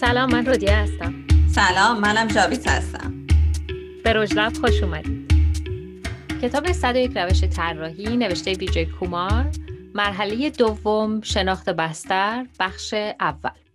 سلام من رودیه هستم. سلام منم جاوید هستم. به رجلب خوش اومدید. کتاب 101 روش طراحی نوشته ویجی کومار مرحله دوم شناخت بستر بخش اول.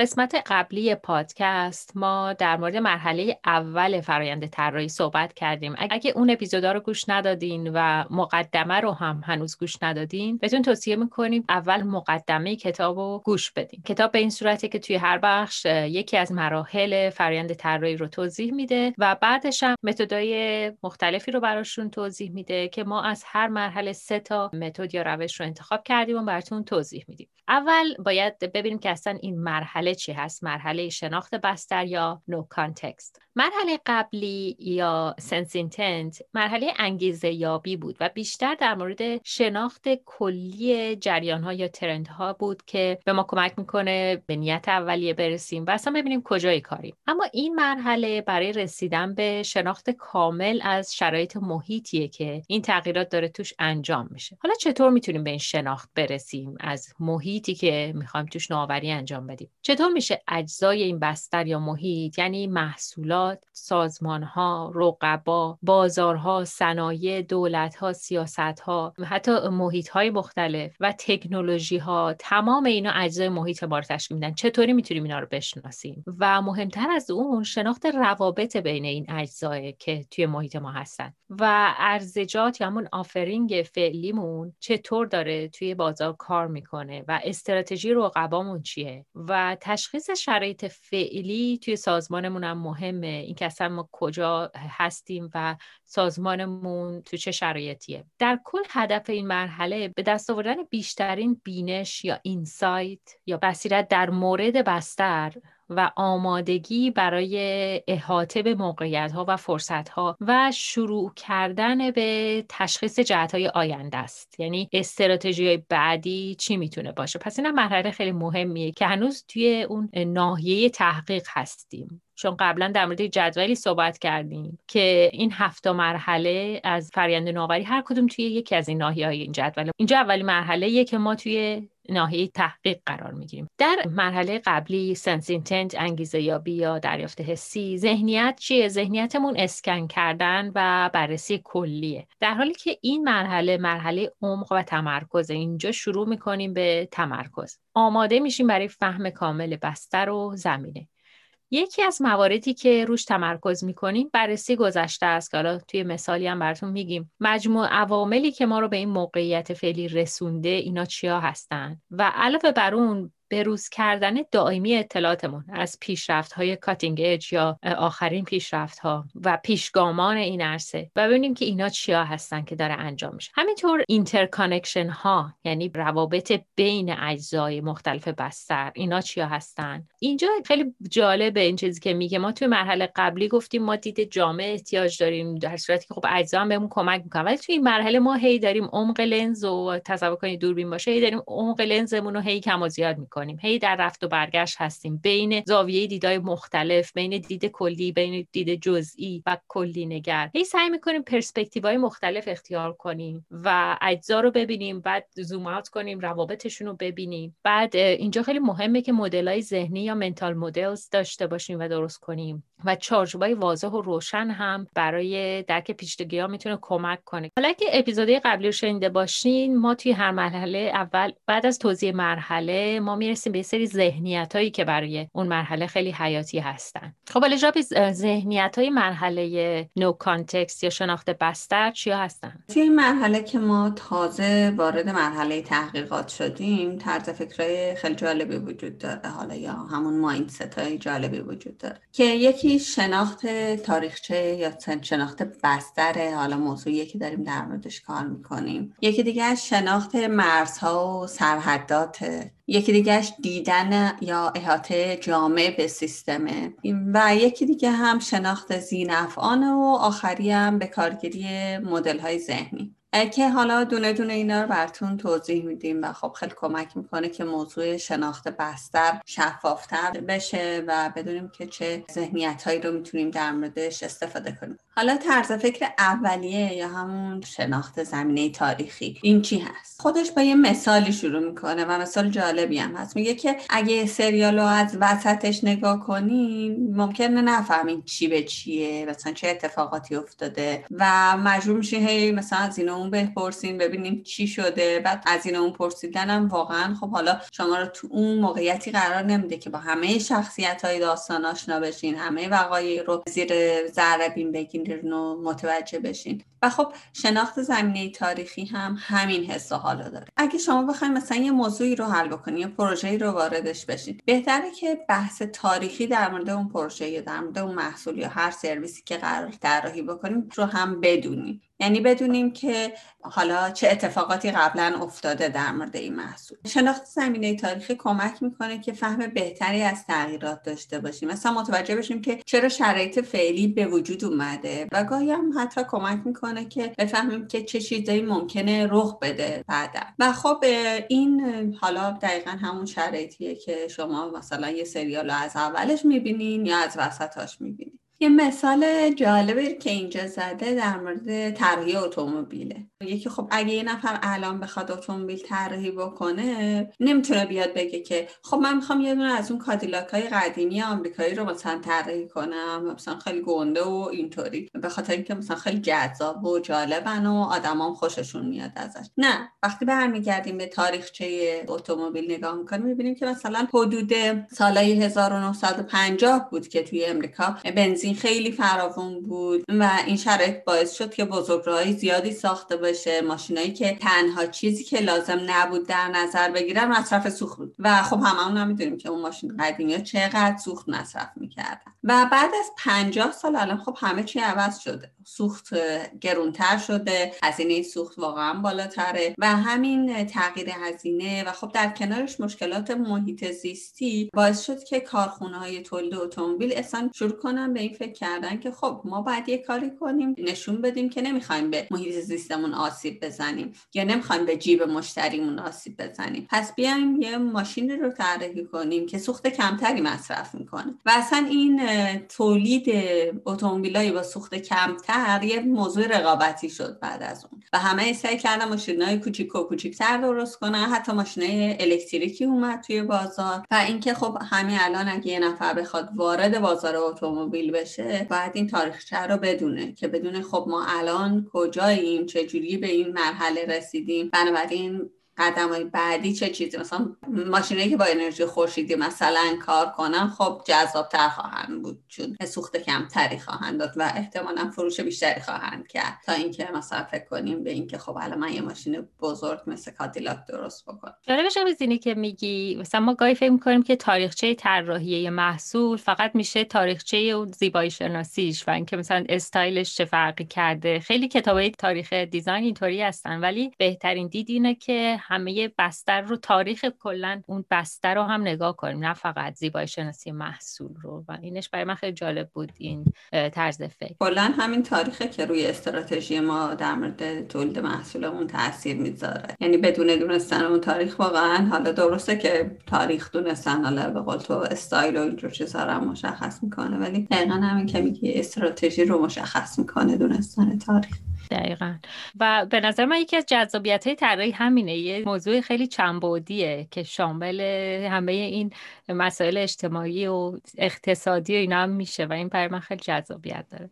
قسمت قبلی پادکست ما در مورد مرحله اول فرایند طراحی صحبت کردیم. اگه اون اپیزودا رو گوش ندادین و مقدمه رو هم هنوز گوش ندادین بهتون توصیه می‌کنیم اول مقدمه کتاب رو گوش بدین. کتاب به این صورته که توی هر بخش یکی از مراحل فرایند طراحی رو توضیح میده و بعدش هم متدای مختلفی رو براشون توضیح میده که ما از هر مرحله سه تا متد یا روش رو انتخاب کردیم و براتون توضیح میدیم. اول باید ببینیم که اصلا این مرحله چی هست؟ مرحله شناخت بستر یا know context مرحله قبلی یا sense intent مرحله انگیزه یابی بود و بیشتر در مورد شناخت کلی جریان ها یا trend ها بود که به ما کمک می‌کنه به نیت اولیه برسیم و اصلا ببینیم کجای کاریم. اما این مرحله برای رسیدن به شناخت کامل از شرایط محیطیه که این تغییرات داره توش انجام میشه. حالا چطور می‌تونیم به این شناخت برسیم؟ از محیطی که می‌خوایم توش نوآوری انجام بدیم. چطور میشه اجزای این بستر یا محیط یعنی محصولات سازمان ها، رقبا، بازارها، صنایع، دولت ها، سیاست ها، حتی محیط های مختلف و تکنولوژی ها تمام اینا اجزای محیط ما رو تشکیل میدن. چطوری می‌تونیم اینا رو بشناسیم؟ و مهمتر از اون شناخت روابط بین این اجزای که توی محیط ما هستن. و ارزجات یا همون آفرینگ فعلیمون چطور داره توی بازار کار می‌کنه و استراتژی رقبامون چیه؟ و تشخیص شرایط فعلی توی سازمانمون هم مهمه. اینکه اصلا ما کجا هستیم و سازمانمون تو چه شرایطیه. در کل هدف این مرحله به دست آوردن بیشترین بینش یا اینسایت یا بصیرت در مورد بستر و آمادگی برای احاطه به موقعیت ها و فرصت ها و شروع کردن به تشخیص جهت های آینده است. یعنی استراتژی بعدی چی می‌تونه باشه؟ پس این مرحله خیلی مهمیه که هنوز توی اون ناحیه تحقیق هستیم. چون قبلا در مورد جدولی صحبت کردیم که این هفت مرحله از فرآیند نوآوری هر کدوم توی یکی از این ناحیه های این جدول. اینجا اولی مرحله که ما توی ناحیه تحقیق قرار می‌گیریم. در مرحله قبلی سنس اینتنت انگیزه یابی یا دریافت حسی ذهنیت چیه؟ ذهنیتمون اسکن کردن و بررسی کلیه. در حالی که این مرحله مرحله عمق و تمرکز اینجا شروع می‌کنیم به تمرکز. آماده میشیم برای فهم کامل بستر و زمینه. یکی از مواردی که روش تمرکز می‌کنیم بررسی گذشته است. که حالا توی مثالی هم براتون میگیم. مجموع عواملی که ما رو به این موقعیت فعلی رسونده اینا چیا هستن؟ و علاوه بر اون بروز کردن دائمی اطلاعاتمون از پیشرفت های cutting edge یا آخرین پیشرفت ها و پیشگامان این عرصه و ببینیم که اینا چیا هستن که داره انجام میشه. همینطور interconnection ها یعنی روابط بین اجزای مختلف بستر اینا چیا هستن؟ اینجا خیلی جالبه این چیزی که میگه. ما توی مرحله قبلی گفتیم ما دید جامعه احتیاج داریم در صورتی که خب اجزا هم بهمون کمک می‌کنن. ولی توی این مرحله ما هی داریم عمق لنز و تصور کنید دوربین باشه هی داریم عمق لنزمون رو هی کم و زیاد می‌کنیم. هی در رفت و برگشت هستیم. بین زاویه دیدای مختلف بین دید کلی بین دید جزئی و کلی نگر. هی سعی می‌کنیم پرسپکتیو های مختلف اختیار کنیم و اجزا رو ببینیم بعد زوم اوت کنیم روابطشون رو ببینیم. بعد اینجا خیلی مهمه که مدل ذهنی یا منتال مدلز داشته باشیم و درست کنیم. و چارچوبای واضح و روشن هم برای درک پیچیدگی ها می‌تونه کمک کنه. حالا که اپیزودهای قبلی رو شنیده باشین ما توی هر مرحله اول بعد از توضیح مرحله ما می‌رسیم به سری ذهنیت هایی که برای اون مرحله خیلی حیاتی هستن. خب حالا جابی ذهنیت های مرحله نو کانتکست یا شناخت بستر چیا هستن؟ توی این مرحله که ما تازه وارد مرحله تحقیقات شدیم طرز فکرهای خیلی جالبی وجود داره حالا یا همون مایندست های جالبی وجود داره که یکی شناخت تاریخچه یا شناخت بستر حالا موضوعی که داریم در موردش کار می‌کنیم. یکی دیگه شناخت مرزها و سرحدات یکی دیگهش دیدن یا احاطه جامع به سیستمه. و یکی دیگه هم شناخت زینفعانه و آخری هم به کارگیری مدل های ذهنی. که حالا دونه دونه اینا رو براتون توضیح میدیم و خب خیلی کمک می‌کنه که موضوع شناخت بستر شفافتر بشه و بدونیم که چه ذهنیت هایی رو می‌تونیم در موردش استفاده کنیم. حالا طرز فکر اولیه یا همون شناخت زمینه تاریخی این چی هست؟ خودش با یه مثالی شروع می‌کنه و مثال جالبی هم هست. میگه که اگه سریال رو از وسطش نگاه کنین ممکنه نفهمین چی به چیه مثلا چه اتفاقاتی افتاده و مجبور میشین هی مثلا از این اون بپرسین ببینیم چی شده. بعد از این اون پرسیدنم واقعا خب حالا شما رو تو اون موقعیتی قرار نمیده که با همه شخصیت های داستان آشنا بشین همه وقایع رو زیر ذره بین بگیرین و متوجه بشین. و خب شناخت زمینه تاریخی هم همین حس و حالا داره. اگه شما بخواید مثلا یه موضوعی رو حل بکنید یه پروژه‌ای رو واردش بشین. بهتره که بحث تاریخی در مورد اون پروژه یا در مورد اون محصول یا هر سرویسی که قرار طراحی بکنیم رو هم بدونیم یعنی بدونیم که حالا چه اتفاقاتی قبلا افتاده در مورد این محصول. شناخت زمینه تاریخی کمک می‌کنه که فهم بهتری از تغییرات داشته باشیم. مثلا متوجه بشیم که چرا شرایط فعلی به وجود اومده و گاهی هم حتی کمک می‌کنه که بفهمیم که چه چیزایی ممکنه رخ بده بعدا. و خب این حالا دقیقا همون شرایطیه که شما مثلا یه سریال از اولش می‌بینین یا از وسطاش می‌بینین. یه مثال جالبی که اینجا زده در مورد طراحی اتومبیله. یکی خب اگه یه نفر الان بخواد اتومبیل طراحی بکنه نمی‌تونه بیاد بگه که خب من می‌خوام یه دونه از اون کادیلاک های قدیمی آمریکایی رو مثلا طراحی کنم مثلا خیلی گنده و اینطوری. به خاطر اینکه مثلا خیلی جذاب و جالبن و آدمام خوششون میاد ازش. نه وقتی برمیگردیم به تاریخچه اتومبیل نگاه می‌کنیم می‌بینیم که مثلا حدود سالهای 1950 بود که توی امریکا بنزین خیلی فراوون بود و این شرایط باعث شد که بزرگراهای زیادی ساخته بشه. ماشینایی که تنها چیزی که لازم نبود در نظر بگیرن مصرف سوخت بود. و خب هممون هم می‌دونیم که اون ماشین قدیمی ها چقدر سوخت مصرف می‌کردن. و بعد از پنجاه سال الان خب همه چی عوض شده. سوخت گرونتر شده. هزینه سوخت واقعا بالاتره و همین تغییر هزینه و خب در کنارش مشکلات محیط زیستی باعث شد که کارخونه های تولید اتومبیل اصلا شروع کنن به این فکر کردن که خب ما باید یه کاری کنیم نشون بدیم که نمی‌خوایم به محیط زیستمون آسیب بزنیم یا نمی‌خوایم به جیب مشتریمون آسیب بزنیم. پس بیایم یه ماشین رو طراحی کنیم که سوخت کمتری مصرف می‌کنه. و اصلا این تولید اتومبیلای با سوخت کمتر یه موضوع رقابتی شد بعد از اون. و همه سعی کردن ماشینای کوچیک و کوچیکتر درست کنن. حتی ماشینای الکتریکی اومد توی بازار. و اینکه خب همین الان اگه یه نفر بخواد وارد بازار اتومبیل بشه باید این تاریخچه رو بدونه که بدونه خب ما الان کجاییم چجوری به این مرحله رسیدیم. بنابراین قدم های بعدی چه چیزی؟ مثلا ماشینایی که با انرژی خورشیدی مثلا کار کنن خب جذابتر خواهند بود چون سوخت کمتری خواهند داد و احتمالا فروش بیشتری خواهند کرد. تا اینکه مثلا فکر کنیم به اینکه خب الان من یه ماشین بزرگ مثل کادیلاک درست بکنم. جالبش اینی که میگی مثلا ما گاهی فکر می‌کنیم که تاریخچه طراحی محصول فقط میشه تاریخچه و زیبایی شناسیش و اینکه مثلا استایلش چه فرقی کرده. خیلی کتابای تاریخ دیزاین اینطوری هستن ولی بهترین دید اینه که همه بستر رو تاریخ کلا اون بستر رو هم نگاه کنیم نه فقط زیبایی شناسی محصول رو. و اینش برای من خیلی جالب بود این طرز فکر. کلا همین تاریخه که روی استراتژی ما در مورد تولید محصولمون تاثیر می‌ذاره. یعنی بدون دونستن اون تاریخ واقعا حالا درسته که تاریخ دونستن حالا به قول تو استایل و اینجور چیزا رو مشخص می‌کنه ولی دقیقا همین که میگی استراتژی رو مشخص می‌کنه دونستن تاریخ. دقیقا. و به نظر من یکی از جذابیت های طراحی همینه یه موضوع خیلی چنبودیه که شامل همه این مسائل اجتماعی و اقتصادی و اینا هم میشه و این برای من خیلی جذابیت داره.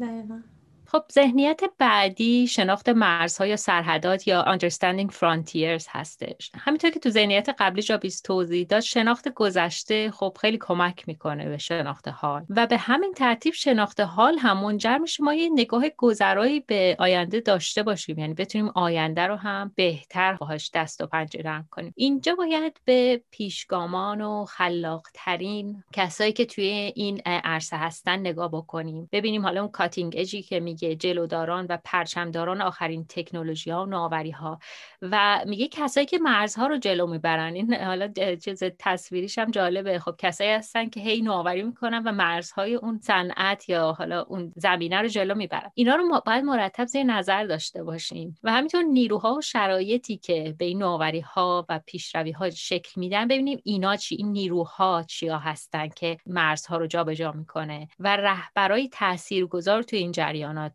دقیقا. خب ذهنیت بعدی شناخت مرزها یا سرحدات یا understanding frontiers هستش. همینطور که تو ذهنیت قبلی جابیز توضیح داد شناخت گذشته خب خیلی کمک می‌کنه به شناخت حال. و به همین ترتیب شناخت حال هم منجر میشه ما یه نگاه گذرایی به آینده داشته باشیم. یعنی بتونیم آینده رو هم بهتر باهاش دست و پنجه نرم کنیم. اینجا باید به پیشگامان و خلاقترین کسایی که توی این عرصه هستن نگاه بکنیم. ببینیم حالا اون کاتینگ اجی که می جلوداران و پرچمداران آخرین تکنولوژی ها و نوآوری ها و میگه کسایی که مرزها رو جلو می‌برن. این حالا چیز تصویریش هم جالبه. خب کسایی هستن که هی نوآوری می‌کنن و مرزهای اون صنعت یا حالا اون زمینه رو جلو می‌برن. اینا رو باید مرتب زیر نظر داشته باشیم. و همینطور نیروها و شرایطی که به این نوآوری ها و پیشروی ها شکل میدن ببینیم اینا چی این نیروها چیا هستن که مرزها رو جابجا می‌کنه. و رهبرای تاثیرگذار تو این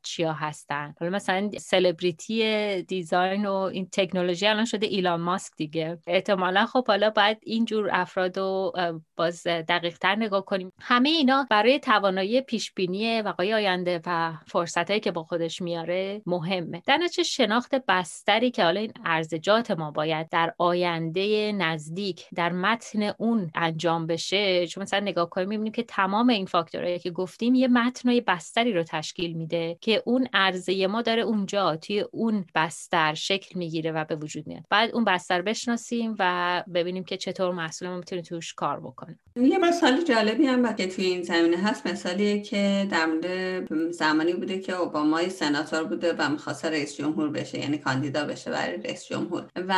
چیا هستن. حالا مثلا سلبریتی دیزاین و این تکنولوژی الان شده ایلان ماسک دیگه. احتمالا خب حالا باید اینجور افراد رو باز دقیق تر نگاه کنیم. همه اینا برای توانایی پیش بینی وقایع آینده و فرصت که با خودش میاره مهمه. در نتیجه شناخت بستری که حالا این ارزجات ما باید در آینده نزدیک در متن اون انجام بشه چون مثلا نگاه کنیم می‌بینیم که تمام این فاکتورهایی که گفتیم یه متن و یه بستری رو تشکیل میده. که اون ارزه ما داره اونجا توی اون بستر شکل می‌گیره و به وجود میاد. بعد اون بستر بشناسیم و ببینیم که چطور محصول ما می‌تونه توش کار بکنه. یه مثال جالبی هم که توی این زمینه هست مثالیه که در زمانی بوده که اوباما سناتور بوده و می‌خواست رئیس جمهور بشه یعنی کاندیدا بشه برای رئیس جمهور. و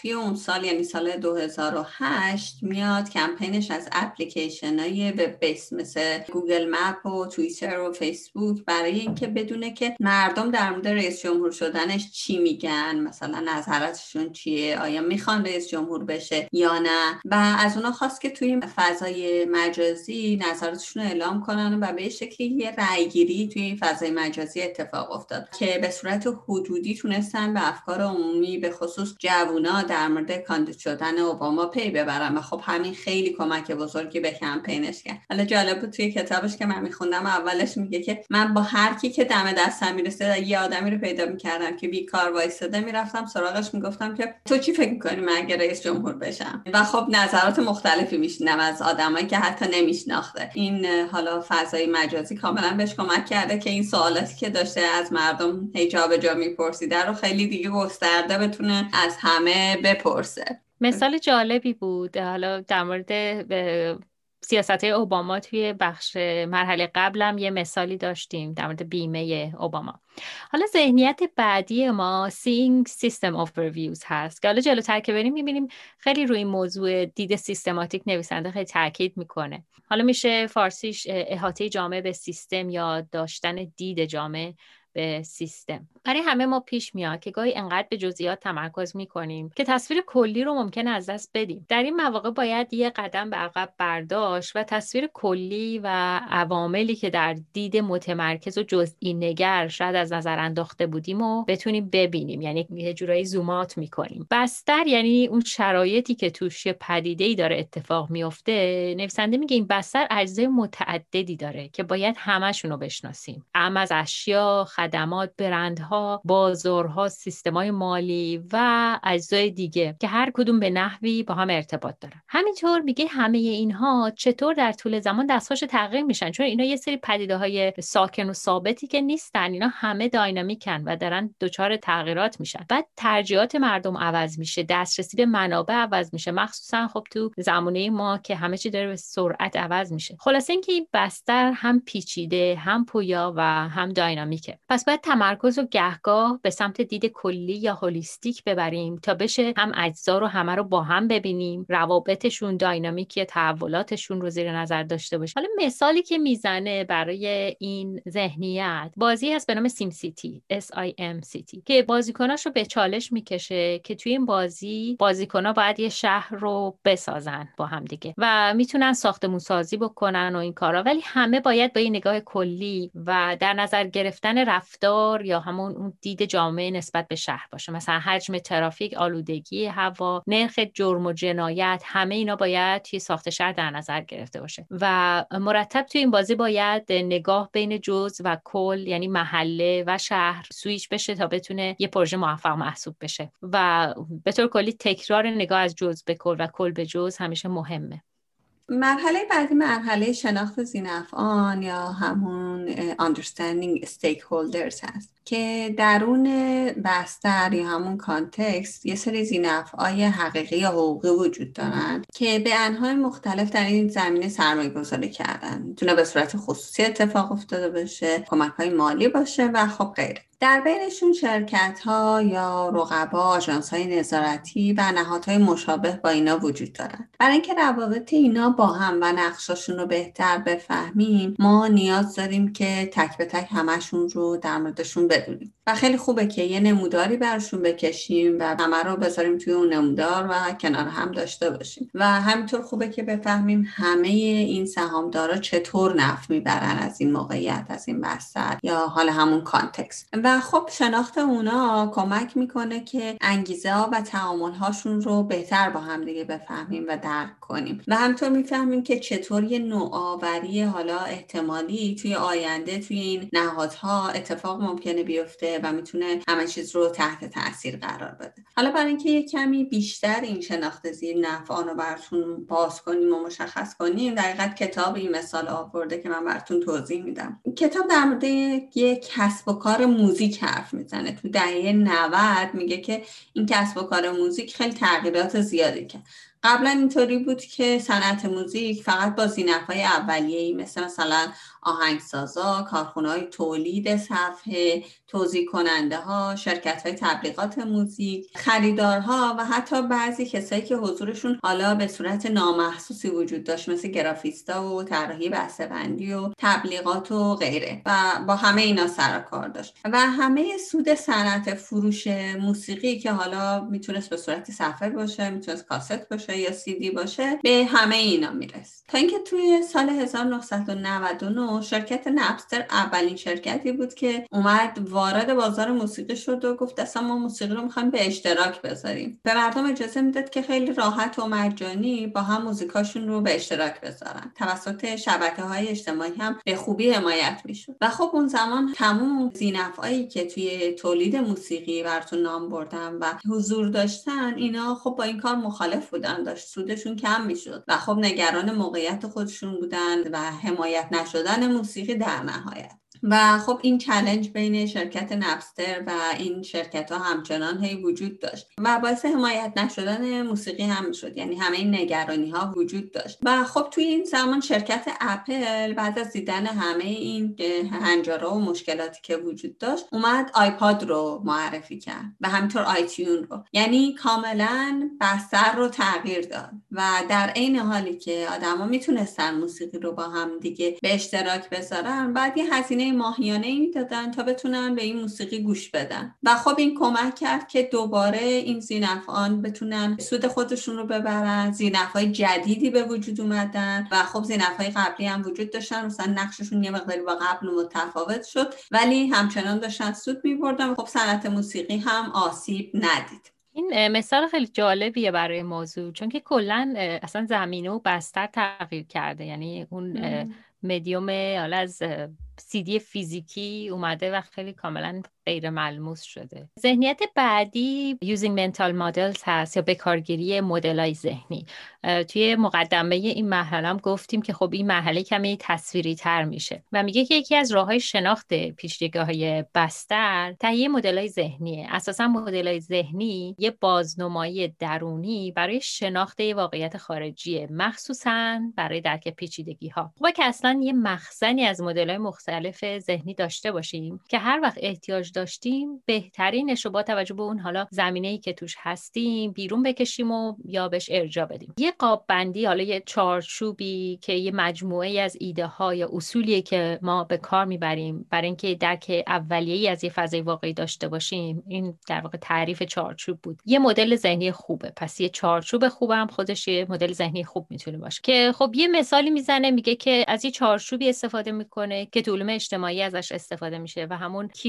توی اون سال یعنی سال 2008 میاد کمپینش از اپلیکیشن های web base مثل گوگل مپ و توییتر و فیسبوک برای اینکه بدونه که مردم در مورد رئیس جمهور شدنش چی میگن مثلا نظراتشون چیه آیا می‌خوان رئیس جمهور بشه یا نه. و از اونا خواست که توی فضای مجازی نظراتشون اعلام کنن و به شکلی یه رأیگیری توی این فضای مجازی اتفاق افتاد که به صورت حدودی تونستن به افکار عمومی به خصوص جوونا در مورد کاندید شدن اوباما پی ببرن و خب همین خیلی کمک بزرگی به کمپینش کرد. حالا جالب بود توی کتابش که من میخوندم اولش میگه که من با هر کی که دم دستم می‌رسه یه آدمی رو پیدا می‌کردم که بیکار وایساده می‌رفتم سراغش می‌گفتم که تو چی فکر می‌کنی من اگه رئیس جمهور بشم؟ و خب نظرات مختلفی میشنم از آدمایی که حتی نمیشناخته. این حالا فضای مجازی کاملا بهش کمک کرده که این سوالاتی که داشته از مردم هی جا میپرسیده رو خیلی دیگه گسترده بتونه از همه بپرسه. مثال جالبی بود. حالا در مورد سیاست های اوباما توی بخش مرحله قبلم یه مثالی داشتیم در مورد بیمه اوباما. حالا ذهنیت بعدی ما Seeing System Overviews هست که حالا جلوتر که بریم می‌بینیم خیلی روی موضوع دید سیستماتیک نویسنده خیلی تاکید می‌کنه. حالا میشه فارسیش احاطه جامعه به سیستم یا داشتن دید جامعه به سیستم. برای همه ما پیش میاد که گاهی انقدر به جزئیات تمرکز می‌کنیم که تصویر کلی رو ممکن از دست بدیم. در این مواقع باید یه قدم به عقب برداشت و تصویر کلی و عواملی که در دید متمرکز و جزئی نگر شاید از نظر انداخته بودیم و بتونیم ببینیم. یعنی یه جورایی زومات می‌کنیم. بستر یعنی اون شرایطی که توش پدیده ای داره اتفاق میفته نویسنده میگه این بستر اجزای متعددی داره که باید همشون رو بشناسیم. ام از اشیا خدمات برندها بازارها سیستمای مالی و اجزای دیگه که هر کدوم به نحوی با هم ارتباط دارن. همینطور میگه همه اینها چطور در طول زمان دستخوش تغییر میشن؟ چون اینا یه سری پدیده های ساکن و ثابتی که نیستن. اینا همه داینامیکن و دارن دچار تغییرات میشن. بعد ترجیحات مردم عوض میشه دسترسی به منابع عوض میشه. مخصوصا خب تو زمانه ما که همه چی داره به سرعت عوض میشه. خلاصه اینکه این بستر هم پیچیده هم پویا و هم داینامیکه. پس باید تمرکز و گهگاه به سمت دید کلی یا هولیستیک ببریم تا بشه هم اجزا رو همه رو با هم ببینیم روابطشون داینامیک تحولاتشون رو زیر نظر داشته باشیم حالا مثالی که می‌زنه برای این ذهنیت بازی هست به نام سیم سیتی S I M City که بازیکناش رو به چالش می‌کشه که توی این بازی بازیکنها باید یه شهر رو بسازن با هم دیگه و می‌تونن ساختمون سازی بکنن و این کارا. ولی همه باید با این نگاه کلی و در نظر گرفتن رفتار یا همون اون دید جامعه نسبت به شهر باشه. مثلا حجم ترافیک آلودگی هوا نرخ جرم و جنایت همه اینا باید توی ساخت شهر در نظر گرفته باشه. و مرتب توی این بازی باید نگاه بین جز و کل یعنی محله و شهر سویچ بشه تا بتونه یه پروژه موفق محسوب بشه. و به طور کلی تکرار نگاه از جز به کل و کل به جز همیشه مهمه. مرحله بعدی مرحله شناخت زینفعان یا همون understanding stakeholders هست. که درون بستر یا همون کانتکست یه سری زینفعای حقیقی یا حقوقی وجود دارند که به انهای مختلف در این زمینه سرمایه گذاری کردن. می‌تونه به صورت خصوصی اتفاق افتاده باشه کمک های مالی باشه و خب غیره. در بینشون شرکت ها یا رقبا آژانس های نظارتی و نهادهای مشابه با اینا وجود دارن. برای اینکه روابط اینا با هم و نقشاشون رو بهتر بفهمیم ما نیاز داریم که تک به تک همشون رو در موردشون بدونیم و خیلی خوبه که یه نموداری برشون بکشیم و همه رو بذاریم توی اون نمودار و کنار هم داشته باشیم. و همینطور خوبه که بفهمیم همه این سهامدارا چطور نفع می‌برن از این موقعیت از این بستر یا حال همون کانتکست. و خب شناخت اونا کمک می‌کنه که انگیزه ها و تعامل هاشون رو بهتر با هم دیگه بفهمیم و درک کنیم. و همطور می‌فهمیم که چطور یه نوآوری حالا احتمالی توی آینده توی این نهادها اتفاق ممکنه بیفته و می‌تونه همه چیز رو تحت تاثیر قرار بده. حالا برای اینکه یه کمی بیشتر این شناخت زیر نفعان رو براتون باز کنیم و مشخص کنیم دقیقت کتاب این مثال آورده که من براتون توضیح میدم. کتاب در مورد یک کسب و کار موزیک حرف می‌زنه. تو دهه 90 میگه که این کسب و کار موزیک خیلی تغییرات زیادی کرد. قبلا اینطوری بود که صنعت موزیک فقط با زینفهای اولیه‌ای مثل مثلا آهنگسازا، کارخونه های تولید صفحه، توضیح کننده ها، شرکت های تبلیغات موزیک، خریدارها و حتی بعضی کسایی که حضورشون حالا به صورت نامحسوسی وجود داشت مثل گرافیستا و طراحی بندی و تبلیغات و غیره و با همه اینا سر کار داشت. و همه سود صنعت فروش موسیقی که حالا می‌تونست به صورت صفحه باشه می‌تونست کاست باشه یا سیدی باشه به همه اینا می‌رسه تا اینکه توی سال 1999 شرکت نپستر اولین شرکتی بود که اومد وارد بازار موسیقی شد و گفت اصلا ما موسیقی رو می‌خوایم به اشتراک بذاریم. به مردم اجازه می‌داد که خیلی راحت و مجانی با هم موزیکاشون رو به اشتراک بذارن. توسط شبکه های اجتماعی هم به خوبی حمایت می‌شد. و خب اون زمان تموم زینفعایی که توی تولید موسیقی براتون نام بردم و حضور داشتن اینا خب با این کار مخالف بودن. داشت سودشون کم می‌شد و خب نگران موقعیت خودشون بودن و حمایت نشدن موسیقی در نهایت. و خب این چلنج بین شرکت نپستر و این شرکت ها همچنان هی وجود داشت و باعث حمایت نشدن موسیقی هم شد یعنی همه این نگرانی ها وجود داشت. و خب توی این زمان شرکت اپل بعد از دیدن همه این هنجارا و مشکلاتی که وجود داشت اومد آیپاد رو معرفی کرد و همینطور آیتیون رو. یعنی کاملا بستر رو تغییر داد و در عین حالی که آدما می‌تونستن موسیقی رو با هم دیگه به اشتراک بذارن بعد یه هزینه ماهیانه ای می‌دادن تا بتونن به این موسیقی گوش بدن. و خب این کمک کرد که دوباره این زینفعان بتونن سود خودشون رو ببرن. زینفهای جدیدی به وجود اومدن و خب زینفهای قبلی هم وجود داشتن. مثلا نقششون یه مقداری با قبل متفاوت شد ولی همچنان داشتن سود میبردن خب صنعت موسیقی هم آسیب ندید. این مثال خیلی جالبیه برای موضوع چون که کلا اصلا زمینه و بستر تغییر کرده. یعنی اون مدیوم حالا از سیدی فیزیکی اومده و خیلی کاملا غیر ملموس شده. ذهنیت بعدی using mental models هست یا بکارگیری مدل های ذهنی توی مقدمه این مرحله هم گفتیم که خب این مرحله کمی تصویری تر میشه و میگه که یکی از راه های شناخت پیشگاه های بستر تهیه مدل های ذهنیه. اساسا مدل های ذهنی یه بازنمایی درونی برای شناخت واقعیت خارجیه مخصوصا برای درک پیچیدگی ها خوبه که اصلا یه مخزنی از مدل های مختلف ذهنی داشته باشیم که هر وقت احتیاج داشتیم بهترینش رو با توجه به اون حالا زمینه ای که توش هستیم بیرون بکشیم و یا بهش ارجا بدیم. یه قاب بندی حالا یه چارچوبی که یه مجموعه از ایده ها یا اصولیه که ما به کار می‌بریم برای اینکه درک اولیه‌ای از یه فضای واقعی داشته باشیم این در واقع تعریف چارچوب بود. یه مدل ذهنی خوبه. پس یه چارچوب خوبم خودش یه مدل ذهنی خوب می‌تونه باشه. که خب یه مثالی می‌زنه میگه که از یه چارچوبی استفاده می‌کنه که تو علوم اجتماعی ازش استفاده میشه و همون Q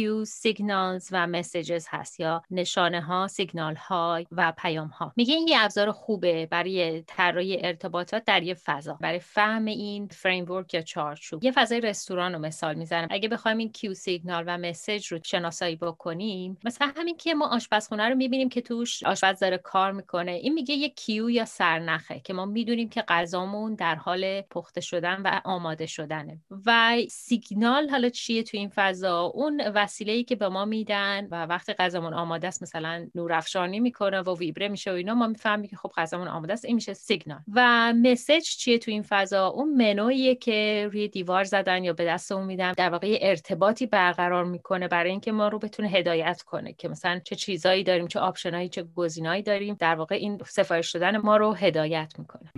Signals و Messages هست یا نشانه ها سیگنال ها و پیام ها میگه این یه ابزار خوبه برای طراحی ارتباطات در یه فضا. برای فهم این framework یا چارچوب. یه فضای رستوران رو مثال می‌زنم. اگه بخوایم این cue سیگنال و message رو شناسایی بکنیم مثلا همین که ما آشپزخونه رو می‌بینیم که توش آشپز داره کار می‌کنه. این میگه یه cue یا سرنخه که ما می‌دونیم که غذامون در حال پخته شدن و آماده شدنه. و سیگنال حالا چیه تو این فضا؟ اون وسیله ای که به به ما میدن و وقتی غذامون آماده است مثلا نورافشانی می‌کنه و ویبره میشه و اینا ما می‌فهمیم که خب غذامون آماده است. این میشه سیگنال. و مسج چیه تو این فضا؟ اون منویه که روی دیوار زدن یا به دستمون میدن در واقع ارتباطی برقرار می‌کنه برای اینکه ما رو بتونه هدایت کنه که مثلا چه چیزایی داریم چه آپشنایی چه گزینه‌ای داریم. در واقع این سفارش دادن ما رو هدایت می‌کنه.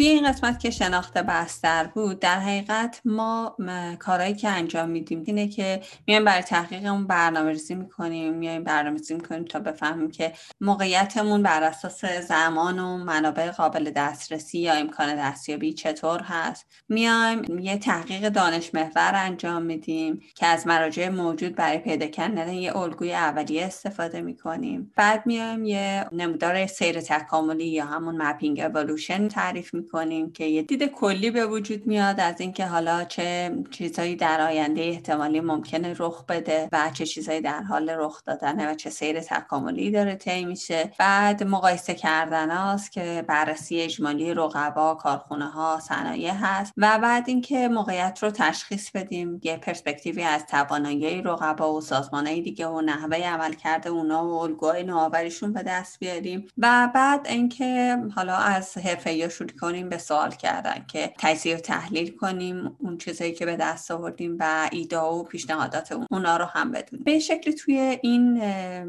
توی این قسمت که شناخت بستر بود در حقیقت ما کارهایی که انجام میدیم اینه که میایم برای تحقیقمون برنامه ریزی می‌کنیم میایم برنامه ریزی می‌کنیم تا بفهمیم که موقعیتمون بر اساس زمان و منابع قابل دسترسی یا امکان دستیابی چطور هست. میایم یه تحقیق دانش محور انجام میدیم که از مراجع موجود برای پیدا کردن یه الگوی اولیه استفاده می‌کنیم. بعد میایم یه نمودار سیر تکاملی یا همون مپینگ اولوشن تعریف کنیم که یه دید کلی به وجود میاد از اینکه حالا چه چیزهایی در آینده احتمالی ممکنه رخ بده و چه چیزهایی در حال رخ دادنه و چه سیر تکاملی داره طی میشه. بعد مقایسه کردن هاست که بررسی اجمالی رقبا کارخونه ها صنایع هست و بعد اینکه موقعیت رو تشخیص بدیم. یه پرسپکتیوی از توانایی رقبا و سازمانهای دیگه و نحوه عمل کرده اونا و الگوهای نوآوریشون به دست بیاریم. و بعد اینکه حالا از حرفه شروع کنیم به سوال کردن که تجزیه و تحلیل کنیم اون چیزایی که به دست آوردیم و ایده و پیشنهادات اونا رو هم بدونیم. به شکلی توی این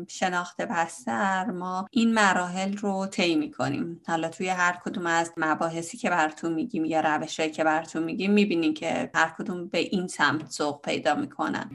شناخت بستر ما این مراحل رو طی می‌کنیم. حالا توی هر کدوم از مباحثی که براتون میگیم یا روشهایی که براتون میگیم می‌بینیم که هر کدوم به این سمت ذوق پیدا می‌کنن.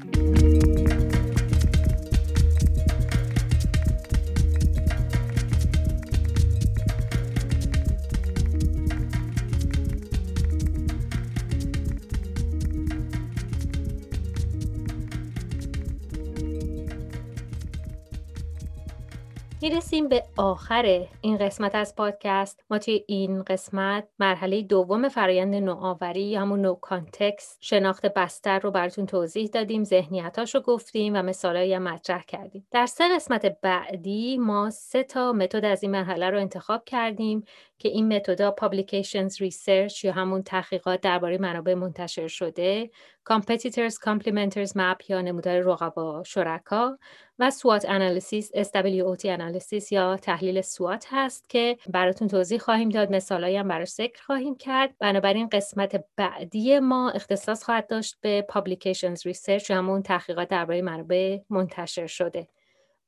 می‌رسیم به آخر این قسمت از پادکست. ما توی این قسمت مرحله دوم فرایند نوآوری همون Know Context شناخت بستر رو براتون توضیح دادیم ذهنیتاش رو گفتیم و مثالایی مطرح کردیم. در سه قسمت بعدی ما سه تا متد از این مرحله رو انتخاب کردیم. که این متدا Publications Research یا همون تحقیقات درباره منابع منتشر شده Competitors Complementers Map یا نمودار رقبا شرکا و SWOT Analysis SWOT Analysis یا تحلیل SWOT هست که براتون توضیح خواهیم داد مثالایی هم براش ذکر خواهیم کرد. بنابراین قسمت بعدی ما اختصاص خواهد داشت به Publications Research یا همون تحقیقات درباره منابع منتشر شده.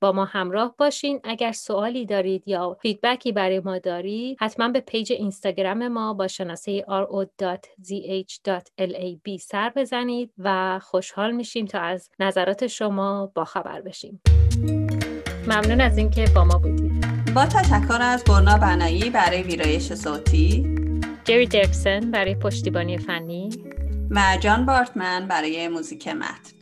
با ما همراه باشین. اگر سوالی دارید یا feedback ی برای ما دارید حتما به page اینستاگرام ما با شناسه ro.zh.lab سر بزنید و خوشحال میشیم تا از نظرات شما با خبر بشیم. ممنون از اینکه با ما بودید. با تشکر از برنا بنایی برای ویرایش صوتی. جری درکسن برای پشتیبانی فنی. و جان بارتمن برای موزیک متن.